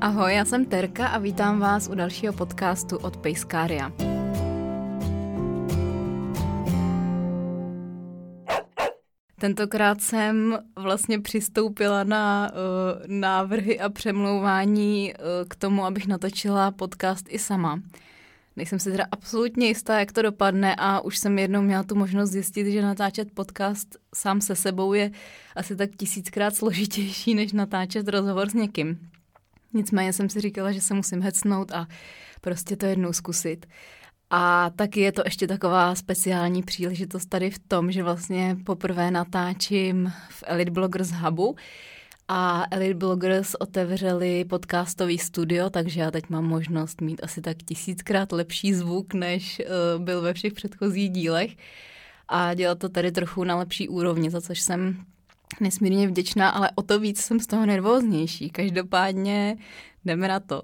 Ahoj, já jsem Terka a vítám vás u dalšího podcastu od Pejskária. Tentokrát jsem vlastně přistoupila na uh, návrhy a přemlouvání uh, k tomu, abych natočila podcast i sama. Nejsem si teda absolutně jistá, jak to dopadne a už jsem jednou měla tu možnost zjistit, že natáčet podcast sám se sebou je asi tak tisíckrát složitější, než natáčet rozhovor s někým. Nicméně jsem si říkala, že se musím hecnout a prostě to jednou zkusit. A taky je to ještě taková speciální příležitost tady v tom, že vlastně poprvé natáčím v Elite Bloggers Hubu a Elite Bloggers otevřeli podcastový studio, takže já teď mám možnost mít asi tak tisíckrát lepší zvuk, než uh, byl ve všech předchozích dílech a dělat to tady trochu na lepší úrovni, za což jsem nesmírně vděčná, ale o to víc jsem z toho nervóznější. Každopádně jdeme na to.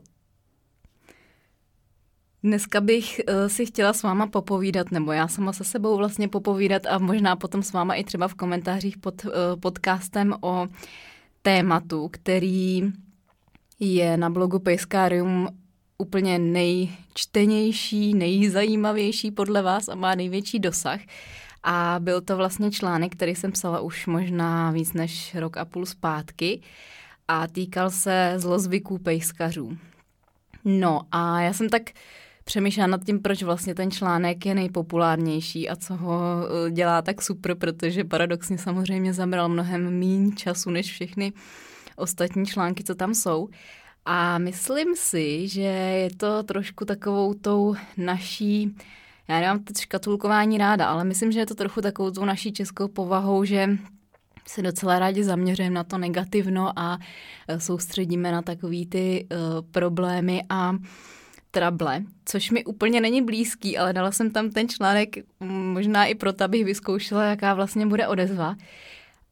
Dneska bych uh, si chtěla s váma popovídat, nebo já sama se sebou vlastně popovídat a možná potom s váma i třeba v komentářích pod uh, podcastem o tématu, který je na blogu Pejskárium úplně nejčtenější, nejzajímavější podle vás a má největší dosah. A byl to vlastně článek, který jsem psala už možná víc než rok a půl zpátky a týkal se zlozvyků pejskařů. No a já jsem tak přemýšlela nad tím, proč vlastně ten článek je nejpopulárnější a co ho eh, dělá tak super, protože paradoxně samozřejmě zabral mnohem méně času než všechny ostatní články, co tam jsou. A myslím si, že je to trošku takovou tou naší já nemám teď škatulkování ráda, ale myslím, že je to trochu takovou tou naší českou povahou, že se docela rádi zaměřujeme na to negativno a e, soustředíme na takový ty uh, problémy a trable, což mi úplně není blízký, ale dala jsem tam ten článek možná i proto, abych vyzkoušela, jaká vlastně bude odezva.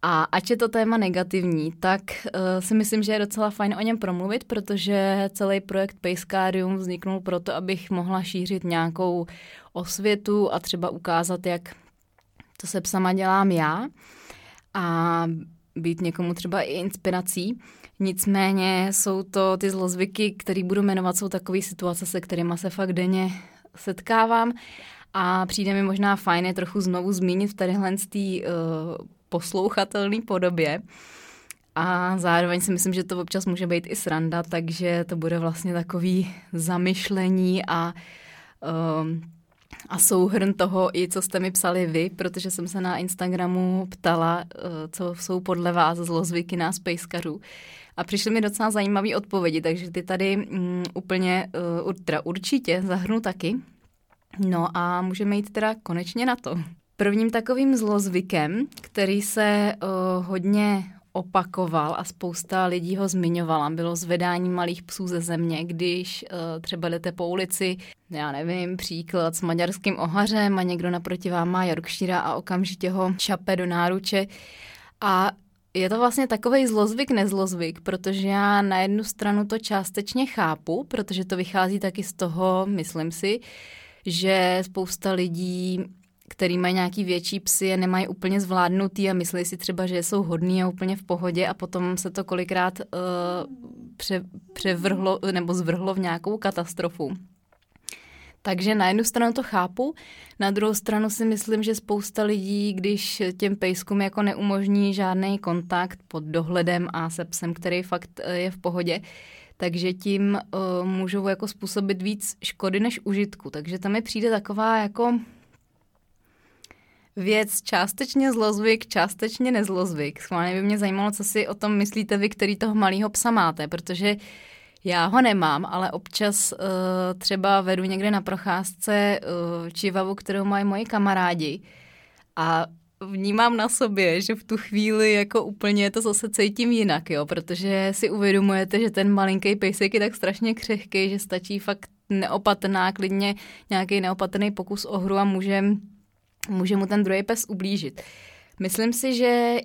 A ať je to téma negativní, tak uh, si myslím, že je docela fajn o něm promluvit, protože celý projekt Pejskárium vzniknul proto, abych mohla šířit nějakou osvětu a třeba ukázat, jak to se psama dělám já a být někomu třeba i inspirací. Nicméně jsou to ty zlozvyky, které budu jmenovat, jsou takové situace, se kterými se fakt denně setkávám a přijde mi možná fajn je trochu znovu zmínit v tadyhle z té uh, poslouchatelné podobě. A zároveň si myslím, že to občas může být i sranda, takže to bude vlastně takový zamyšlení a um, a souhrn toho i co jste mi psali vy, protože jsem se na Instagramu ptala, uh, co jsou podle vás zlozvyky nás pejskařů. A přišly mi docela zajímavé odpovědi, takže ty tady um, úplně uh, určitě zahrnu taky. No a můžeme jít teda konečně na to. Prvním takovým zlozvykem, který se uh, hodně opakoval a spousta lidí ho zmiňovala, bylo zvedání malých psů ze země, když uh, třeba jdete po ulici, já nevím, příklad s maďarským ohařem a někdo naproti vám má Yorkshire a okamžitě ho čape do náruče. A je to vlastně takový zlozvyk, nezlozvyk, protože já na jednu stranu to částečně chápu, protože to vychází taky z toho, myslím si, že spousta lidí který mají nějaký větší psy, je nemají úplně zvládnutý a myslí si třeba, že jsou hodný a úplně v pohodě a potom se to kolikrát uh, pře, převrhlo nebo zvrhlo v nějakou katastrofu. Takže na jednu stranu to chápu, na druhou stranu si myslím, že spousta lidí, když těm pejskům jako neumožní žádný kontakt pod dohledem a se psem, který fakt eh, je v pohodě, takže tím uh, můžou jako způsobit víc škody než užitku. Takže tam mi přijde taková jako věc částečně zlozvyk, částečně nezlozvyk. Schválně by mě zajímalo, co si o tom myslíte vy, který toho malého psa máte, protože já ho nemám, ale občas uh, třeba vedu někde na procházce uh, čivavu, kterou mají moji kamarádi a vnímám na sobě, že v tu chvíli jako úplně to zase cítím jinak, jo, protože si uvědomujete, že ten malinký pejsek je tak strašně křehký, že stačí fakt neopatrná, klidně nějaký neopatrný pokus o hru a může může mu ten druhý pes ublížit. Myslím si, že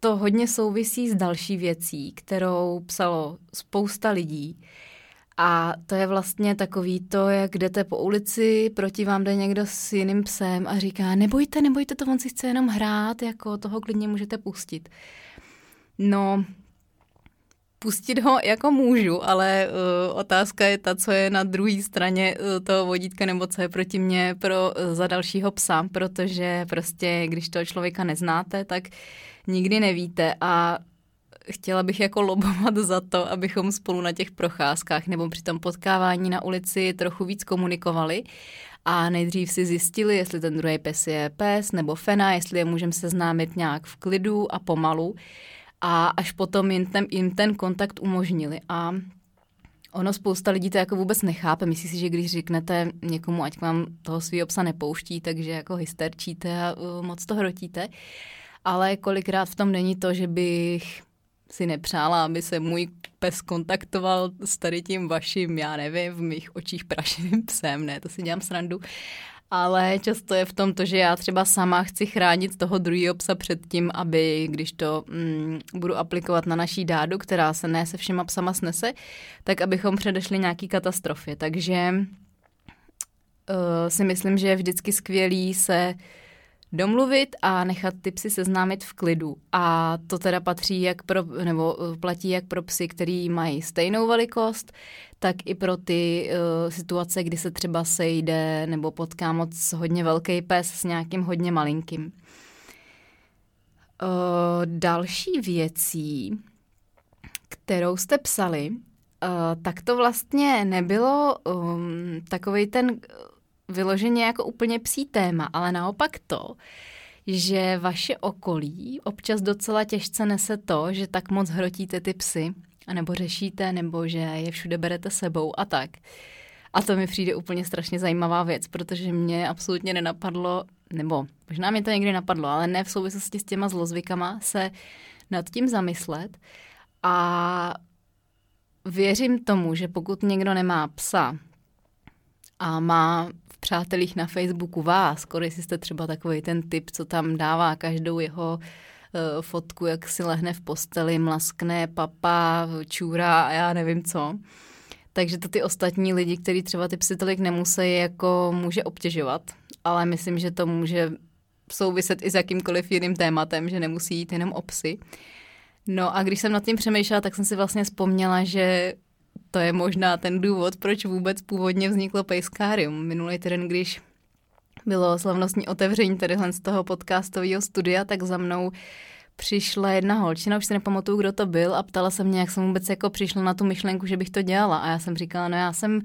to hodně souvisí s další věcí, kterou psalo spousta lidí. A to je vlastně takový to, jak jdete po ulici, proti vám jde někdo s jiným psem a říká, nebojte, nebojte, to on si chce jenom hrát, jako toho klidně můžete pustit. No, pustit ho jako můžu, ale uh, otázka je ta, co je na druhé straně uh, toho vodítka, nebo co je proti mně pro, uh, za dalšího psa, protože prostě, když toho člověka neznáte, tak nikdy nevíte a chtěla bych jako lobovat za to, abychom spolu na těch procházkách nebo při tom potkávání na ulici trochu víc komunikovali a nejdřív si zjistili, jestli ten druhý pes je pes nebo fena, jestli je můžeme seznámit nějak v klidu a pomalu a až potom jim ten, jim ten kontakt umožnili. A ono spousta lidí to jako vůbec nechápe. Myslí si, že když řeknete někomu, ať vám toho svého psa nepouští, takže jako hysterčíte a uh, moc to hrotíte. Ale kolikrát v tom není to, že bych si nepřála, aby se můj pes kontaktoval s tady tím vaším, já nevím, v mých očích prašivým psem, ne, to si dělám srandu, ale často je v tom to, že já třeba sama chci chránit toho druhého psa před tím, aby když to mm, budu aplikovat na naší dádu, která se ne se všema psama snese, tak abychom předešli nějaký katastrofě. Takže uh, si myslím, že je vždycky skvělý se domluvit a nechat ty psy seznámit v klidu. A to teda patří jak pro, nebo platí jak pro psy, který mají stejnou velikost, tak i pro ty uh, situace, kdy se třeba sejde nebo potká moc hodně velký pes s nějakým hodně malinkým. Uh, další věcí, kterou jste psali, uh, tak to vlastně nebylo um, takový ten vyloženě jako úplně psí téma, ale naopak to, že vaše okolí občas docela těžce nese to, že tak moc hrotíte ty psy, anebo řešíte, nebo že je všude berete sebou a tak. A to mi přijde úplně strašně zajímavá věc, protože mě absolutně nenapadlo, nebo možná mě to někdy napadlo, ale ne v souvislosti s těma zlozvykama, se nad tím zamyslet. A věřím tomu, že pokud někdo nemá psa a má přátelích na Facebooku vás, skoro jste třeba takový ten typ, co tam dává každou jeho uh, fotku, jak si lehne v posteli, mlaskne, papa, čůra a já nevím co. Takže to ty ostatní lidi, kteří třeba ty psy tolik nemusí, jako může obtěžovat. Ale myslím, že to může souviset i s jakýmkoliv jiným tématem, že nemusí jít jenom o psy. No a když jsem nad tím přemýšlela, tak jsem si vlastně vzpomněla, že to je možná ten důvod, proč vůbec původně vzniklo Pejskárium. Minulý týden, když bylo slavnostní otevření tadyhle z toho podcastového studia, tak za mnou přišla jedna holčina, už si nepamatuju, kdo to byl a ptala se mě, jak jsem vůbec jako přišla na tu myšlenku, že bych to dělala. A já jsem říkala, no já jsem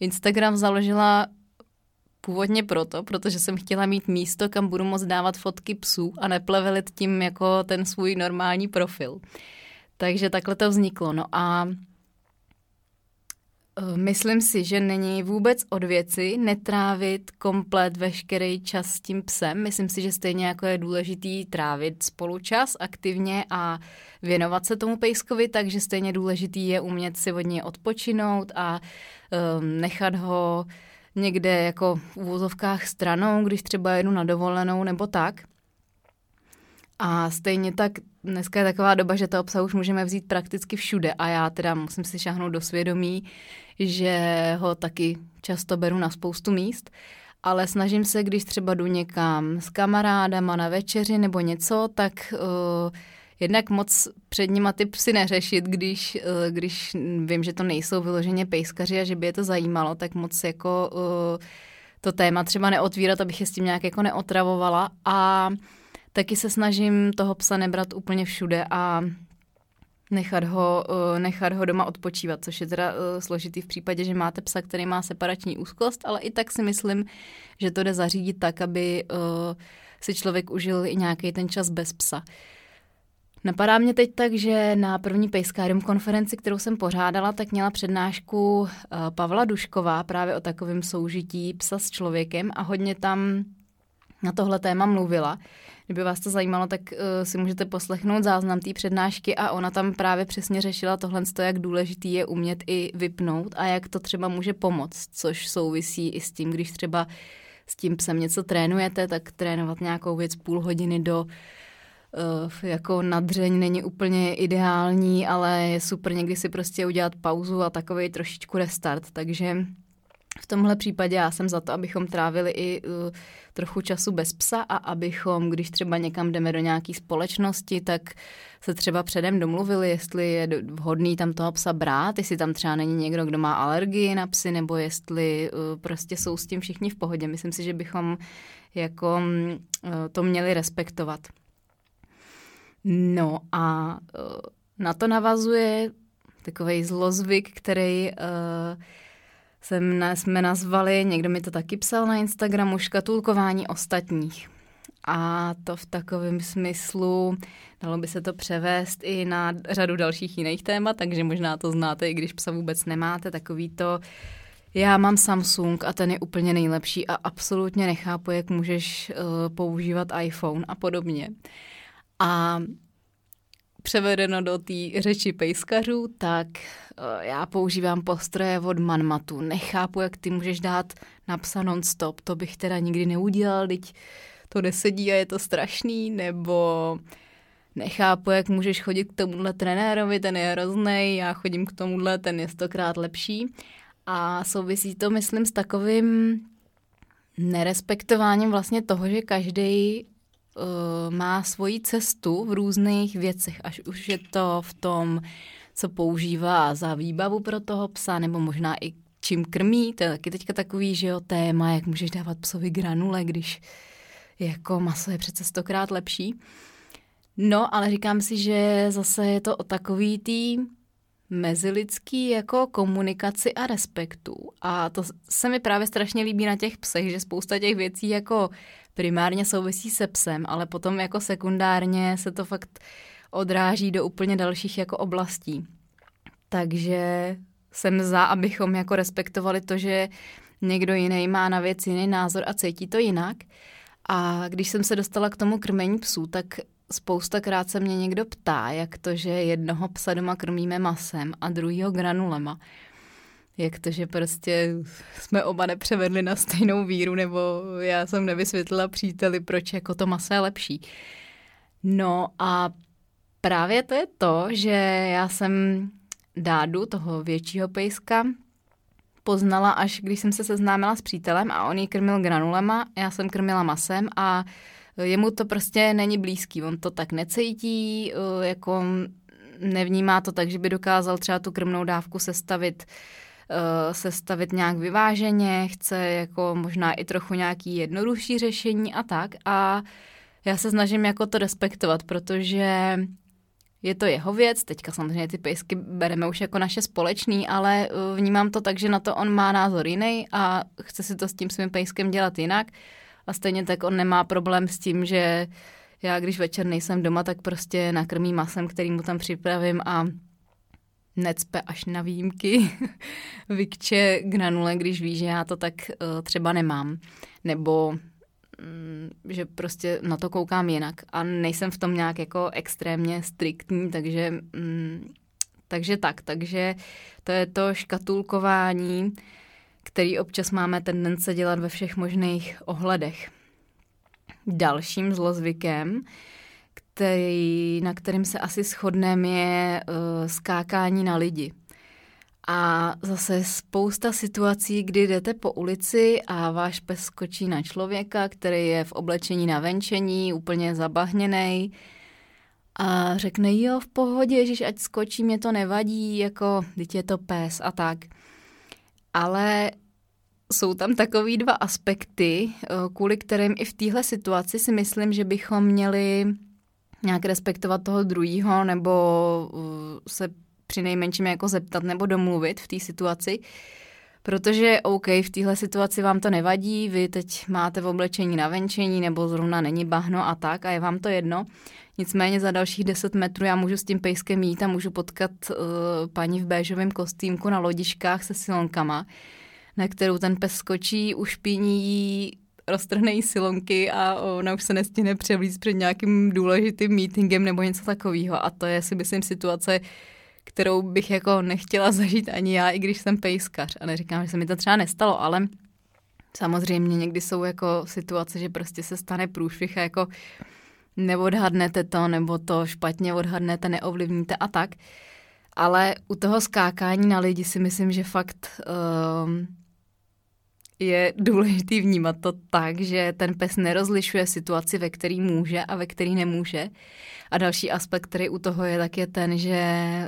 Instagram založila původně proto, protože jsem chtěla mít místo, kam budu moct dávat fotky psů a neplevelit tím jako ten svůj normální profil. Takže takhle to vzniklo. No a myslím si, že není vůbec od věci netrávit komplet veškerý čas s tím psem. Myslím si, že stejně jako je důležitý trávit spolu čas aktivně a věnovat se tomu pejskovi, takže stejně důležitý je umět si od něj odpočinout a um, nechat ho někde jako v úvozovkách stranou, když třeba jedu na dovolenou nebo tak. A stejně tak dneska je taková doba, že to obsah už můžeme vzít prakticky všude a já teda musím si šáhnout do svědomí, že ho taky často beru na spoustu míst, ale snažím se, když třeba jdu někam s kamarádama na večeři nebo něco, tak uh, jednak moc před nima ty psy neřešit, když, uh, když vím, že to nejsou vyloženě pejskaři a že by je to zajímalo, tak moc jako uh, to téma třeba neotvírat, abych je s tím nějak jako neotravovala. A taky se snažím toho psa nebrat úplně všude a nechat ho, eh, nechat ho doma odpočívat, což je teda eh, složitý v případě, že máte psa, který má separační úzkost, ale i tak si myslím, že to jde zařídit tak, aby eh, si člověk užil i nějaký ten čas bez psa. Napadá mě teď tak, že na první Pejskárium konferenci, kterou jsem pořádala, tak měla přednášku Pavla Dušková právě o takovém soužití psa s člověkem a hodně tam na tohle téma mluvila. Kdyby vás to zajímalo, tak uh, si můžete poslechnout záznam té přednášky a ona tam právě přesně řešila tohle, jak důležitý je umět i vypnout a jak to třeba může pomoct, což souvisí i s tím, když třeba s tím psem něco trénujete, tak trénovat nějakou věc půl hodiny do uh, jako nadřeň není úplně ideální, ale je super někdy si prostě udělat pauzu a takový trošičku restart, takže v tomhle případě já jsem za to, abychom trávili i uh, trochu času bez psa a abychom, když třeba někam jdeme do nějaké společnosti, tak se třeba předem domluvili, jestli je vhodný tam toho psa brát, jestli tam třeba není někdo, kdo má alergii na psy, nebo jestli uh, prostě jsou s tím všichni v pohodě. Myslím si, že bychom jako uh, to měli respektovat. No a uh, na to navazuje takový zlozvyk, který uh, jsem, jsme nazvali, někdo mi to taky psal na Instagramu, škatulkování ostatních. A to v takovém smyslu, dalo by se to převést i na řadu dalších jiných témat, takže možná to znáte, i když psa vůbec nemáte, takový to, já mám Samsung a ten je úplně nejlepší a absolutně nechápu, jak můžeš uh, používat iPhone a podobně. A převedeno do té řeči pejskařů, tak uh, já používám postroje od Manmatu. Nechápu, jak ty můžeš dát napsa non-stop. To bych teda nikdy neudělal, teď to nesedí a je to strašný, nebo nechápu, jak můžeš chodit k tomuhle trenérovi, ten je hrozný, já chodím k tomuhle, ten je stokrát lepší. A souvisí to, myslím, s takovým nerespektováním vlastně toho, že každý má svoji cestu v různých věcech, až už je to v tom, co používá za výbavu pro toho psa, nebo možná i čím krmí, to je taky teďka takový, že jo, téma, jak můžeš dávat psovi granule, když jako maso je přece stokrát lepší. No, ale říkám si, že zase je to o takový tý mezilidský jako komunikaci a respektu. A to se mi právě strašně líbí na těch psech, že spousta těch věcí jako primárně souvisí se psem, ale potom jako sekundárně se to fakt odráží do úplně dalších jako oblastí. Takže jsem za, abychom jako respektovali to, že někdo jiný má na věc jiný názor a cítí to jinak. A když jsem se dostala k tomu krmení psů, tak spoustakrát se mě někdo ptá, jak to, že jednoho psa doma krmíme masem a druhýho granulema. Jak to, že prostě jsme oba nepřevedli na stejnou víru, nebo já jsem nevysvětlila příteli, proč jako to maso je lepší. No a právě to je to, že já jsem Dádu, toho většího pejska, poznala, až když jsem se seznámila s přítelem a on ji krmil granulema, já jsem krmila masem a jemu to prostě není blízký, on to tak necítí, eh, jako nevnímá to tak, že by dokázal třeba tu krmnou dávku sestavit eh, sestavit nějak vyváženě, chce jako možná i trochu nějaký jednodušší řešení a tak. A já se snažím jako to respektovat, protože je to jeho věc, teďka samozřejmě ty pejsky bereme už jako naše společný, ale eh, vnímám to tak, že na to on má názor jiný a chce si to s tím svým pejskem dělat jinak a stejně tak on nemá problém s tím, že já když večer nejsem doma, tak prostě nakrmím masem, který mu tam připravím a necpe až na výjimky, vykče granule, když ví, že já to tak uh, třeba nemám. Nebo um, že prostě na to koukám jinak. A nejsem v tom nějak jako extrémně striktní, takže, um, takže tak. Takže to je to škatulkování, který občas máme tendence dělat ve všech možných ohledech. Dalším zlozvykem, který, na kterým se asi shodneme, je uh, skákání na lidi. A zase spousta situací, kdy jdete po ulici a váš pes skočí na člověka, který je v oblečení na venčení, úplně zabahněný a řekne, jo, v pohodě, ježiš, ať skočí, mě to nevadí, jako, teď je to pes a tak ale jsou tam takový dva aspekty, eh, kvůli kterým i v téhle situaci si myslím, že bychom měli nějak respektovat toho druhého nebo eh, se při nejmenším jako zeptat nebo domluvit v té situaci. Protože OK, v téhle situaci vám to nevadí, vy teď máte v oblečení na venčení nebo zrovna není bahno a tak a je vám to jedno. Nicméně za dalších 10 metrů já můžu s tím pejskem jít a můžu potkat uh, paní v béžovém kostýmku na lodiškách se silonkama, na kterou ten pes skočí, ušpiní jí, roztrhne jí silonky a ona už se nestihne převlíct před nějakým důležitým meetingem nebo něco takového. A to je si myslím situace, kterou bych jako nechtěla zažít ani já, i když jsem pejskař. A neříkám, že se mi to třeba nestalo, ale samozřejmě někdy jsou jako situace, že prostě se stane průšvih a jako neodhadnete to, nebo to špatně odhadnete, neovlivníte a tak. Ale u toho skákání na lidi si myslím, že fakt um, je důležité vnímat to tak, že ten pes nerozlišuje situaci, ve který může a ve který nemůže. A další aspekt, který u toho je, tak je ten, že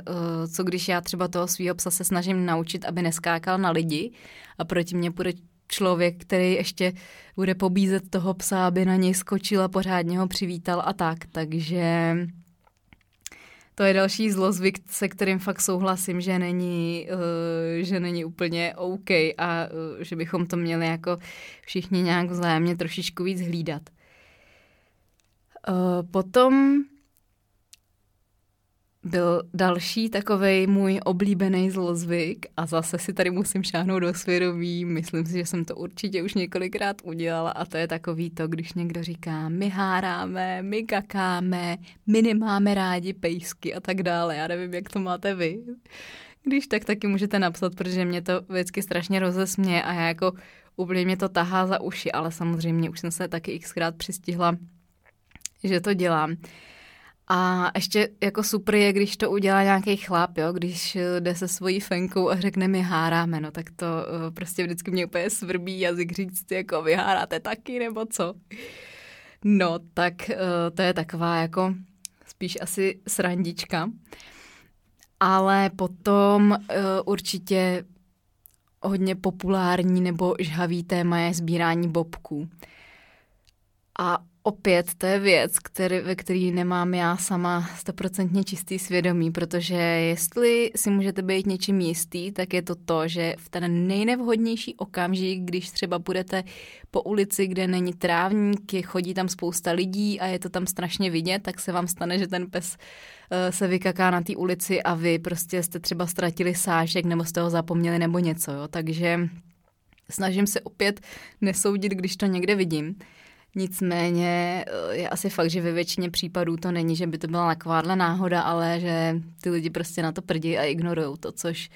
uh, co když já třeba toho svého psa se snažím naučit, aby neskákal na lidi a proti mě půjde člověk, který ještě bude pobízet toho psa, aby na něj skočil a pořádně ho přivítal a tak. Takže to je další zlozvyk, se kterým fakt souhlasím, že není, uh, že není úplně OK a uh, že bychom to měli jako všichni nějak vzájemně trošičku víc hlídat. Uh, potom byl další takový můj oblíbený zlozvyk a zase si tady musím šáhnout do svědomí. Myslím si, že jsem to určitě už několikrát udělala a to je takový to, když někdo říká, my háráme, my kakáme, my nemáme rádi pejsky a tak dále. Já nevím, jak to máte vy. Když tak taky můžete napsat, protože mě to vždycky strašně rozesměje a já jako úplně mě to tahá za uši, ale samozřejmě už jsem se taky xkrát přistihla, že to dělám. A ještě jako super je, když to udělá nějaký chlap, jo, když jde se svojí fenkou a řekne mi háráme, no tak to uh, prostě vždycky mě úplně svrbí jazyk říct, jako vy háráte taky, nebo co. No, tak uh, to je taková jako spíš asi srandička. Ale potom určitě hodně populární nebo žhavý téma je sbírání bobků. A opět to je věc, který, ve který nemám já sama stoprocentně čistý svědomí, protože jestli si můžete být něčím jistý, tak je to to, že v ten nejnevhodnější okamžik, když třeba budete po ulici, kde není trávník, chodí tam spousta lidí a je to tam strašně vidět, tak se vám stane, že ten pes uh, se vykaká na té ulici a vy prostě jste třeba ztratili sášek nebo jste ho zapomněli nebo něco, jo? takže snažím se opět nesoudit, když to někde vidím. Nicméně eh, je asi fakt, že ve většině případů to není, že by to byla takováhle náhoda, ale že ty lidi prostě na to prdí a ignorují to, což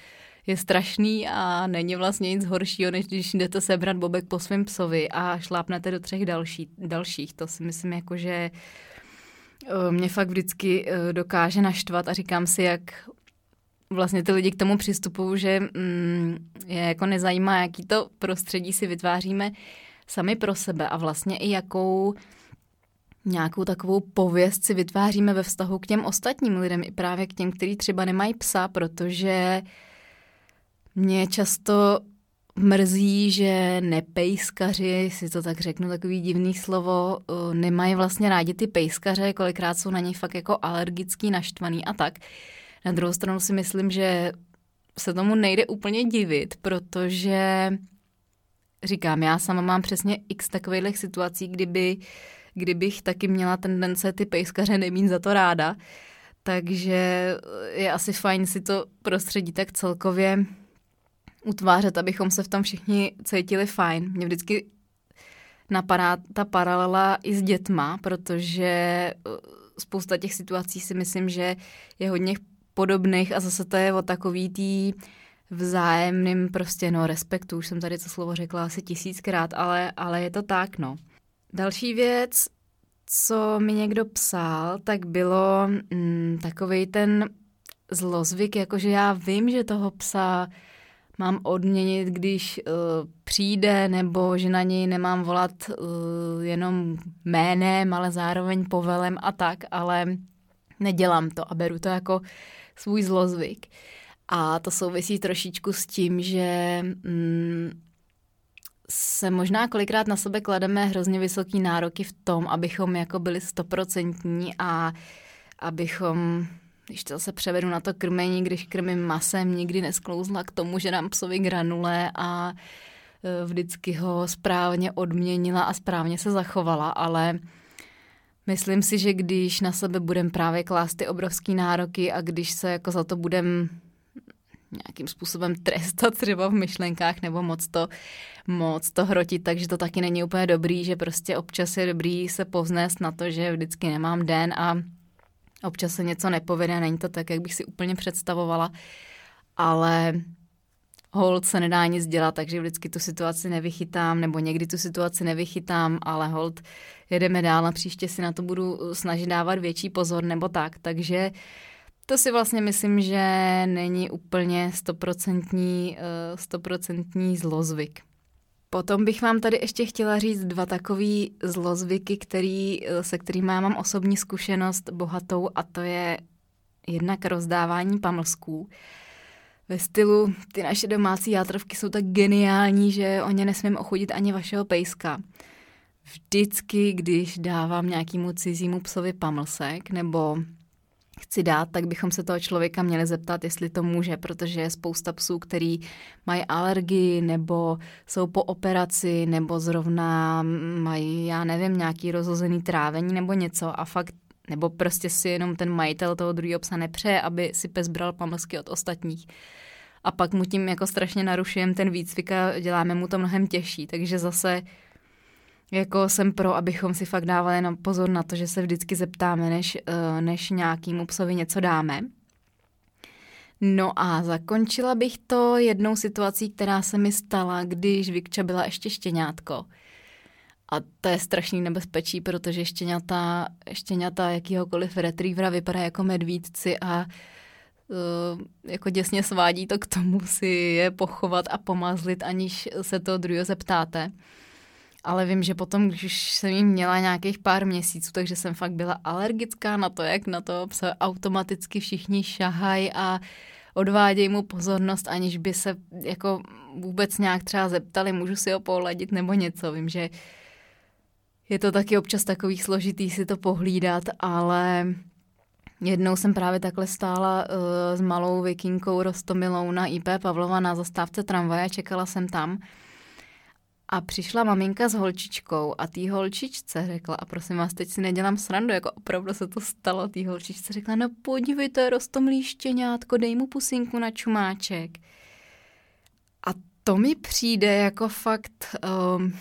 je strašný a není vlastně nic horšího, než když jdete sebrat bobek po svém psovi a šlápnete do třech další, dalších. To si myslím jako, že eh, mě fakt vždycky eh, dokáže naštvat a říkám si, jak vlastně ty lidi k tomu přistupují, že mm, je jako nezajímá, jaký to prostředí si vytváříme sami pro sebe a vlastně i jakou nějakou takovou pověst si vytváříme ve vztahu k těm ostatním lidem, i právě k těm, kteří třeba nemají psa, protože mě často mrzí, že nepejskaři, si to tak řeknu, takový divný slovo, uh, nemají vlastně rádi ty pejskaře, kolikrát jsou na ně fakt jako alergický, naštvaný a tak. Na druhou stranu si myslím, že se tomu nejde úplně divit, protože říkám, já sama mám přesně x takových situací, kdyby, kdybych taky měla tendence ty pejskaře nemít za to ráda. Takže je asi fajn si to prostředí tak celkově utvářet, abychom se v tom všichni cítili fajn. Mě vždycky napadá ta paralela i s dětma, protože eh, spousta těch situací si myslím, že je hodně podobných a zase to je o takový tý vzájemným prostě, no, respektu, už jsem tady to slovo řekla asi tisíckrát, ale, ale je to tak, no. Další věc, co mi někdo psal, tak bylo mm, takový ten zlozvyk, jakože já vím, že toho psa mám odměnit, když uh, přijde, nebo že na něj nemám volat uh, jenom jménem, ale zároveň povelem a tak, ale nedělám to a beru to jako svůj zlozvyk. A to souvisí trošičku s tím, že mm, se možná kolikrát na sebe klademe hrozně vysoký nároky v tom, abychom jako byli stoprocentní a abychom, když to se převedu na to krmení, když krmím masem, nikdy nesklouzla k tomu, že dám psovi granule a e, vždycky ho správně odměnila a správně se zachovala, ale myslím si, že když na sebe budeme právě klást ty obrovský nároky a když se jako za to budeme nějakým způsobem trestat třeba v myšlenkách nebo moc to, moc to hrotit, takže to taky není úplně dobrý, že prostě občas je dobrý se povznést na to, že vždycky nemám den a občas se něco nepovede, není to tak, jak bych si úplně představovala, ale hold se nedá nic dělat, takže vždycky tu situaci nevychytám, nebo někdy tu situaci nevychytám, ale hold jedeme dál a příště si na to budu snažit dávat větší pozor nebo tak, takže uh, to si vlastně myslím, že není úplně stoprocentní, eh, stoprocentní zlozvyk. Potom bych vám tady ještě chtěla říct dva takový zlozvyky, který, se kterými já mám osobní zkušenost bohatou a to je jednak rozdávání pamlsků. Ve stylu, ty naše domácí játrovky jsou tak geniální, že o ně nesmím ochudit ani vašeho pejska. Vždycky, když dávám nějakému cizímu psovi pamlsek nebo chci dát, tak bychom se toho člověka měli zeptat, jestli to může, protože je spousta psů, který mají alergii nebo jsou po operaci nebo zrovna mají, já nevím, nějaký rozhozený trávení nebo něco a fakt nebo prostě si jenom ten majitel toho druhého psa nepřeje, aby si pes bral pamlsky od ostatních. A pak mu tím jako strašně narušujeme ten výcvik a děláme mu to mnohem těžší. Takže zase jako jsem pro, abychom si fakt dávali na pozor na to, že se vždycky zeptáme, než, eh, než nějakýmu psovi něco dáme. No a zakončila bych to jednou situací, která se mi stala, když Vikča byla ještě štěňátko. A to je strašný nebezpečí, protože štěňata, štěňata jakýhokoliv retrievera vypadá jako medvídci a uh, jako děsně svádí to k tomu si je pochovat a pomazlit, aniž se to druhého zeptáte. Ale vím, že potom, když jsem jí měla nějakých pár měsíců, takže jsem fakt byla alergická na to, jak na to se automaticky všichni šahají a odvádějí mu pozornost, aniž by se jako vůbec nějak třeba zeptali, můžu si ho pohladit nebo něco. Vím, že je to taky občas takový složitý si to pohlídat, ale jednou jsem právě takhle stála uh, s malou vikinkou Rostomilou na IP Pavlova na zastávce tramvaje, čekala jsem tam a přišla maminka s holčičkou a tý holčičce řekla, a prosím vás, teď si nedělám srandu, jako opravdu se to stalo, tý holčičce řekla, no podívejte, rostomlý štěňátko, dej mu pusinku na čumáček. A to mi přijde jako fakt um,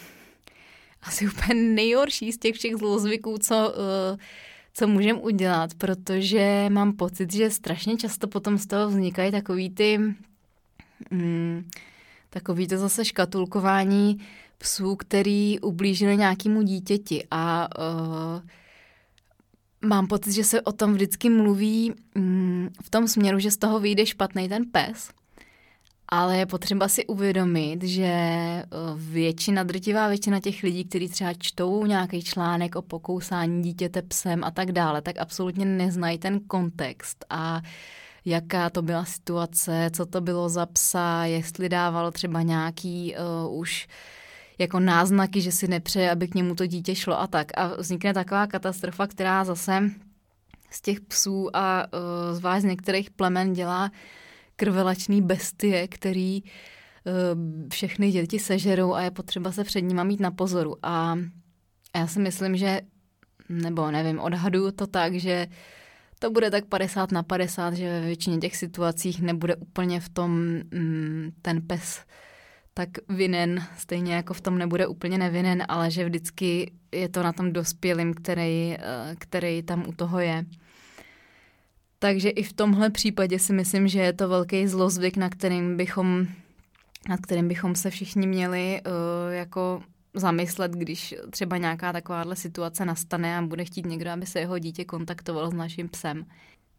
asi úplně nejhorší z těch všech zlozvyků, co, uh, co můžeme udělat, protože mám pocit, že strašně často potom z toho vznikají takový ty... Um, takový to zase škatulkování psů, který ublížili nějakému dítěti. A uh, mám pocit, že se o tom vždycky mluví um, v tom směru, že z toho vyjde špatný ten pes, ale je potřeba si uvědomit, že eh, většina, drtivá většina těch lidí, kteří třeba čtou nějaký článek o pokousání dítěte psem a tak dále, tak absolutně neznají ten kontext. A uh, jaká to byla situace, co to bylo za psa, jestli dávalo třeba nějaký uh, už jako náznaky, že si nepřeje, aby k němu to dítě šlo a tak. A vznikne taková katastrofa, která zase z těch psů a uh, zvlášť z některých plemen dělá krvelačný bestie, který uh, všechny děti sežerou a je potřeba se před nima mít na pozoru. A já si myslím, že, nebo nevím, odhaduju to tak, že uh, to bude tak 50 na 50, že ve většině těch situacích nebude úplně v tom mm, ten pes tak vinen, stejně jako v tom nebude úplně nevinen, ale že vždycky je to na tom dospělým, který, eh, který tam u toho je. Takže i v tomhle případě si myslím, že je to velký zlozvyk, na kterým bychom, nad kterým bychom se všichni měli uh, jako zamyslet, když třeba nějaká takováhle situace nastane a bude chtít někdo, aby se jeho dítě kontaktovalo s naším psem.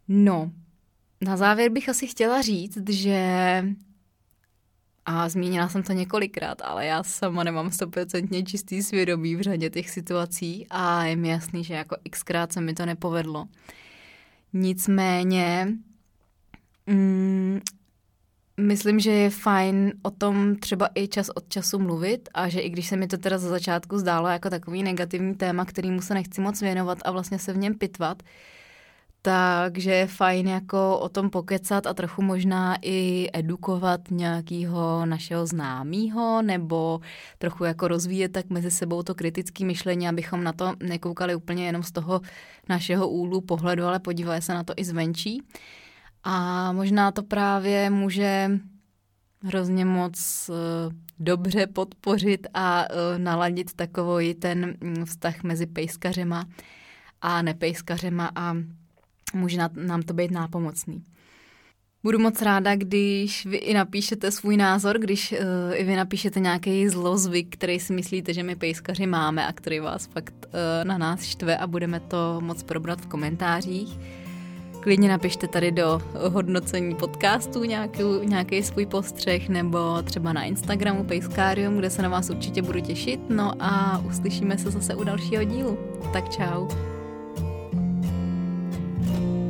No, na závěr bych asi chtěla říct, že a zmínila jsem to několikrát, ale já sama nemám stoprocentně čistý svědomí v řadě těch situací a je mi jasný, že jako xkrát se mi to nepovedlo. Nicméně mm, Myslím, že je fajn o tom třeba i čas od času mluvit a že i když se mi to teda za začátku zdálo jako takový negativní téma, kterýmu se nechci moc věnovat a vlastně se v něm pitvat, takže je fajn jako o tom pokecat a trochu možná i edukovat nějakého našeho známého nebo trochu jako rozvíjet tak mezi sebou to kritické myšlení, abychom na to nekoukali úplně jenom z toho našeho úhlu pohledu, ale podívali se na to i zvenčí. A možná to právě může hrozně moc uh, dobře podpořit a uh, naladit takový ten mm, vztah mezi pejskařema a nepejskařema a může nám to být nápomocný. Budu moc ráda, když vy i napíšete svůj názor, když uh, i vy napíšete nějaký zlozvyk, který si myslíte, že my pejskaři máme a který vás fakt uh, na nás štve a budeme to moc probrat v komentářích klidně napište tady do hodnocení podcastu nějaký, nějaký svůj postřeh nebo třeba na Instagramu Pejskárium, kde se na vás určitě budu těšit. No a uslyšíme se zase u dalšího dílu. Tak čau. thank you